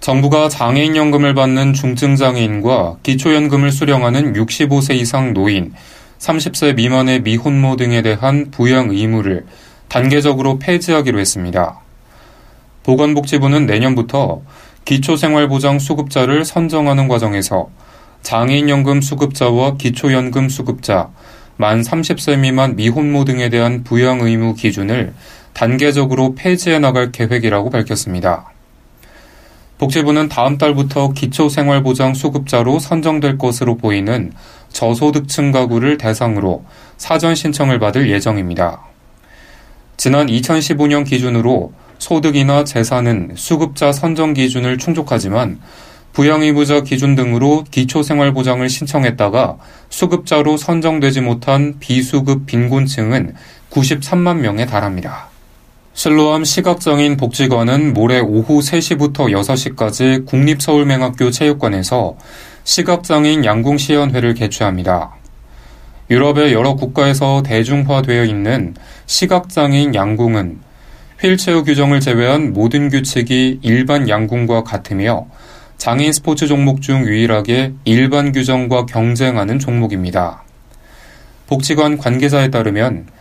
정부가 장애인연금을 받는 중증장애인과 기초연금을 수령하는 65세 이상 노인, 30세 미만의 미혼모 등에 대한 부양 의무를 단계적으로 폐지하기로 했습니다. 보건복지부는 내년부터 기초생활보장 수급자를 선정하는 과정에서 장애인연금 수급자와 기초연금 수급자, 만 30세 미만 미혼모 등에 대한 부양 의무 기준을 단계적으로 폐지해 나갈 계획이라고 밝혔습니다. 복지부는 다음 달부터 기초생활보장 수급자로 선정될 것으로 보이는 저소득층 가구를 대상으로 사전 신청을 받을 예정입니다. 지난 2015년 기준으로 소득이나 재산은 수급자 선정 기준을 충족하지만 부양의무자 기준 등으로 기초생활보장을 신청했다가 수급자로 선정되지 못한 비수급 빈곤층은 93만 명에 달합니다. 실로암 시각장애인 복지관은 모레 오후 3시부터 6시까지 국립서울맹학교 체육관에서 시각장애인 양궁시연회를 개최합니다. 유럽의 여러 국가에서 대중화되어 있는 시각장애인 양궁은 휠체어 규정을 제외한 모든 규칙이 일반 양궁과 같으며 장애인 스포츠 종목 중 유일하게 일반 규정과 경쟁하는 종목입니다. 복지관 관계자에 따르면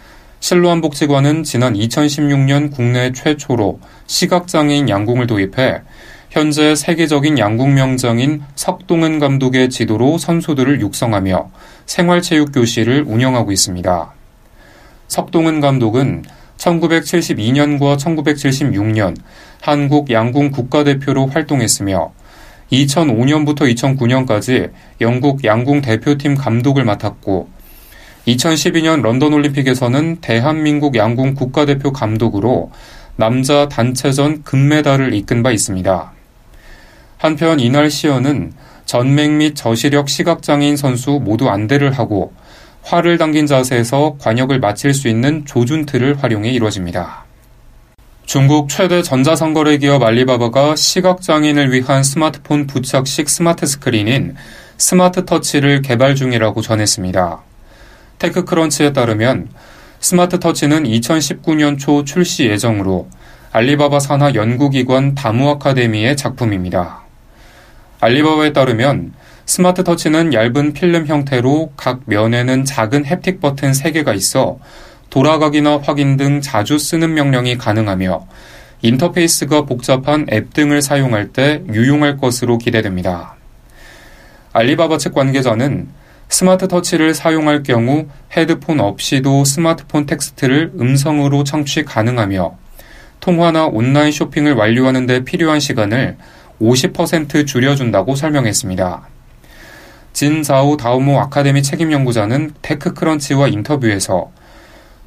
실로암 복지관은 지난 2016년 국내 최초로 시각장애인 양궁을 도입해 현재 세계적인 양궁 명장인 석동은 감독의 지도로 선수들을 육성하며 생활체육 교실을 운영하고 있습니다. 석동은 감독은 1972년과 1976년 한국 양궁 국가대표로 활동했으며 2005년부터 2009년까지 영국 양궁 대표팀 감독을 맡았고 2012년 런던 올림픽에서는 대한민국 양궁 국가대표 감독으로 남자 단체전 금메달을 이끈 바 있습니다. 한편 이날 시연은 전맹 및 저시력 시각장애인 선수 모두 안대를 하고 활을 당긴 자세에서 과녁을 맞힐 수 있는 조준틀을 활용해 이루어집니다. 중국 최대 전자상거래 기업 알리바바가 시각장애인을 위한 스마트폰 부착식 smart screen인 스마트 터치를 개발 중이라고 전했습니다. 테크크런치에 따르면 스마트 터치는 2019년 초 출시 예정으로 알리바바 산하 연구기관 다모 아카데미의 작품입니다. 알리바바에 따르면 스마트 터치는 얇은 필름 형태로 각 면에는 작은 haptic 버튼 3개가 있어 돌아가기나 확인 등 자주 쓰는 명령이 가능하며 인터페이스가 복잡한 앱 등을 사용할 때 유용할 것으로 기대됩니다. 알리바바 측 관계자는 스마트 터치를 사용할 경우 헤드폰 없이도 스마트폰 텍스트를 음성으로 청취 가능하며 통화나 온라인 쇼핑을 완료하는 데 필요한 시간을 50% 줄여준다고 설명했습니다. 진자오 다모 아카데미 책임 연구자는 테크크런치와 인터뷰에서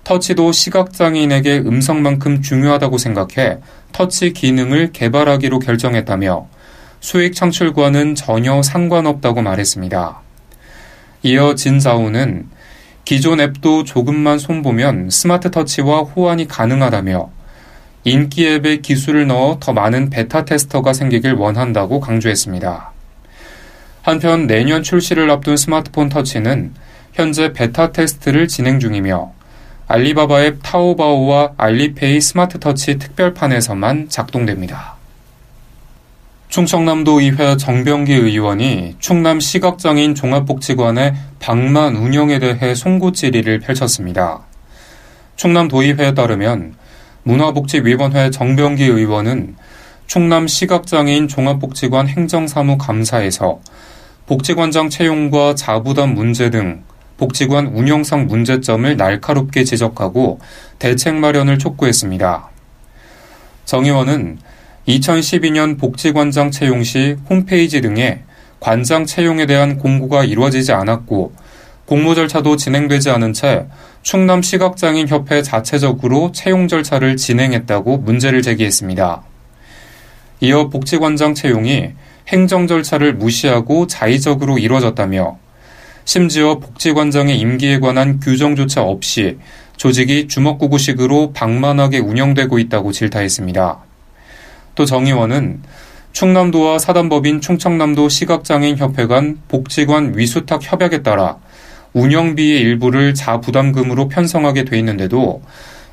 터치도 시각장애인에게 음성만큼 중요하다고 생각해 터치 기능을 개발하기로 결정했다며 수익 창출과는 전혀 상관없다고 말했습니다. 이어 진자오는 기존 앱도 조금만 손보면 스마트 터치와 호환이 가능하다며 인기 앱에 기술을 넣어 더 많은 beta tester가 생기길 원한다고 강조했습니다. 한편 내년 출시를 앞둔 스마트폰 터치는 현재 beta test를 진행 중이며 알리바바 앱 타오바오와 알리페이 스마트 터치 특별판에서만 작동됩니다. 충청남도 의회 정병기 의원이 충남 시각장애인 종합복지관의 방만 운영에 대해 송구 질의를 펼쳤습니다. 충남도의회에 따르면 문화복지위원회 정병기 의원은 충남 시각장애인 종합복지관 행정사무 감사에서 복지관장 채용과 자부담 문제 등 복지관 운영상 문제점을 날카롭게 지적하고 대책 마련을 촉구했습니다. 정 의원은 2012년 복지관장 채용 시 홈페이지 등에 관장 채용에 대한 공고가 이루어지지 않았고 공모 절차도 진행되지 않은 채 충남 시각장애인 협회 자체적으로 채용 절차를 진행했다고 문제를 제기했습니다. 이어 복지관장 채용이 행정 절차를 무시하고 자의적으로 이루어졌다며 심지어 복지관장의 임기에 관한 규정조차 없이 조직이 주먹구구식으로 방만하게 운영되고 있다고 질타했습니다. 또 정 의원은 충남도와 사단법인 충청남도 시각장애인협회 간 복지관 위수탁 협약에 따라 운영비의 일부를 자부담금으로 편성하게 돼 있는데도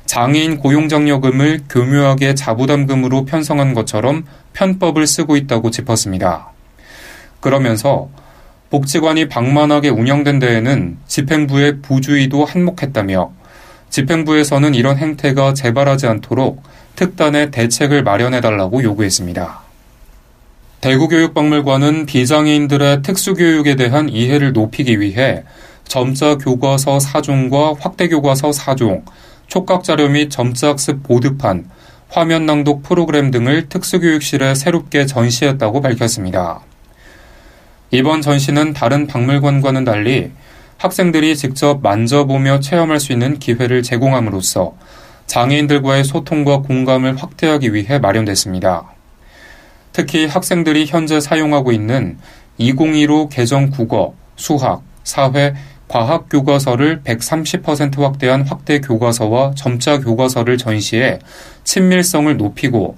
장애인 고용장려금을 교묘하게 자부담금으로 편성한 것처럼 편법을 쓰고 있다고 짚었습니다. 그러면서 복지관이 방만하게 운영된 데에는 집행부의 부주의도 한몫했다며 집행부에서는 이런 행태가 재발하지 않도록 특단의 대책을 마련해달라고 요구했습니다. 대구교육박물관은 비장애인들의 특수교육에 대한 이해를 높이기 위해 점자 교과서 4종과 확대 교과서 4종, 촉각 자료 및 점자 학습 보드판, 화면 낭독 프로그램 등을 특수교육실에 새롭게 전시했다고 밝혔습니다. 이번 전시는 다른 박물관과는 달리 학생들이 직접 만져보며 체험할 수 있는 기회를 제공함으로써 장애인들과의 소통과 공감을 확대하기 위해 마련됐습니다. 특히 학생들이 현재 사용하고 있는 2015 개정 국어, 수학, 사회, 과학 교과서를 130% 확대한 확대 교과서와 점자 교과서를 전시해 친밀성을 높이고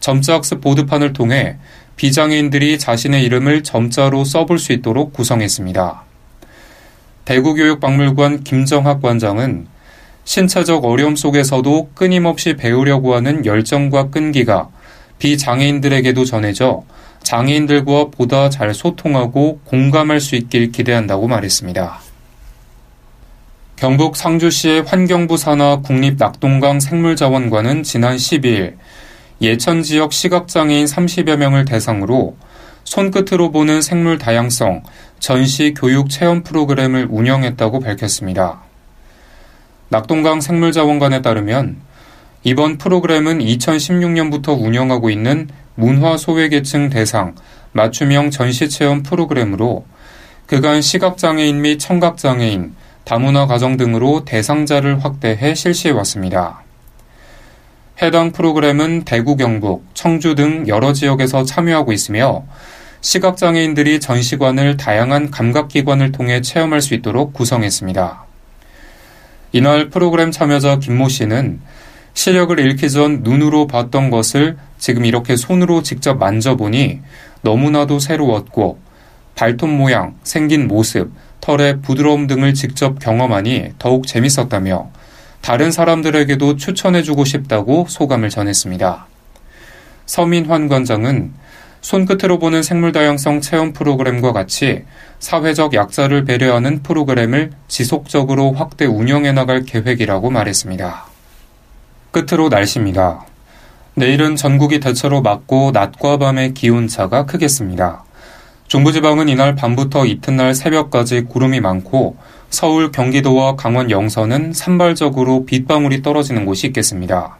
점자 학습 보드판을 통해 비장애인들이 자신의 이름을 점자로 써볼 수 있도록 구성했습니다. 대구교육박물관 김정학 관장은 신체적 어려움 속에서도 끊임없이 배우려고 하는 열정과 끈기가 비장애인들에게도 전해져 장애인들과 보다 잘 소통하고 공감할 수 있길 기대한다고 말했습니다. 경북 상주시의 환경부 산하 국립낙동강 생물자원관은 지난 12일 예천 지역 시각장애인 30여 명을 대상으로 손끝으로 보는 생물 다양성 전시 교육 체험 프로그램을 운영했다고 밝혔습니다. 낙동강 생물자원관에 따르면 이번 프로그램은 2016년부터 운영하고 있는 문화 소외계층 대상 맞춤형 전시 체험 프로그램으로 그간 시각장애인 및 청각장애인, 다문화 가정 등으로 대상자를 확대해 실시해 왔습니다. 해당 프로그램은 대구 경북, 청주 등 여러 지역에서 참여하고 있으며 시각장애인들이 전시관을 다양한 감각기관을 통해 체험할 수 있도록 구성했습니다. 이날 프로그램 참여자 김모 씨는 시력을 잃기 전 눈으로 봤던 것을 지금 이렇게 손으로 직접 만져보니 너무나도 새로웠고 발톱 모양, 생긴 모습, 털의 부드러움 등을 직접 경험하니 더욱 재밌었다며 다른 사람들에게도 추천해주고 싶다고 소감을 전했습니다. 서민환 관장은 손끝으로 보는 생물 다양성 체험 프로그램과 같이 사회적 약자를 배려하는 프로그램을 지속적으로 확대 운영해 나갈 계획이라고 말했습니다. 끝으로 날씨입니다. 내일은 전국이 대체로 맑고 낮과 밤의 기온차가 크겠습니다. 중부지방은 이날 밤부터 이튿날 새벽까지 구름이 많고 서울, 경기도와 강원 영서는 산발적으로 빗방울이 떨어지는 곳이 있겠습니다.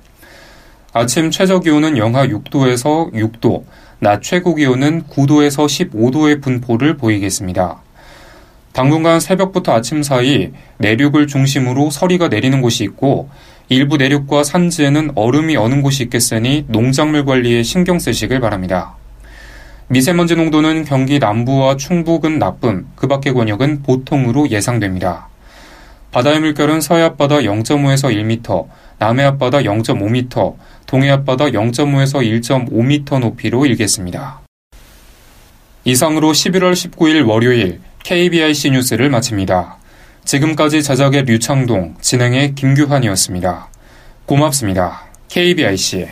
아침 최저 기온은 영하 6도에서 6도, 낮 최고 기온은 9도에서 15도의 분포를 보이겠습니다. 당분간 새벽부터 아침 사이 내륙을 중심으로 서리가 내리는 곳이 있고 일부 내륙과 산지에는 얼음이 어는 곳이 있겠으니 농작물 관리에 신경 쓰시길 바랍니다. 미세먼지 농도는 경기 남부와 충북은 나쁨, 그 밖의 권역은 보통으로 예상됩니다. 바다의 물결은 서해 앞바다 0.5에서 1m, 남해 앞바다 0.5m, 동해 앞바다 0.5에서 1.5m 높이로 일겠습니다. 이상으로 11월 19일 월요일 KBIC 뉴스를 마칩니다. 지금까지 제작의 류창동, 진행의 김규환이었습니다. 고맙습니다. KBIC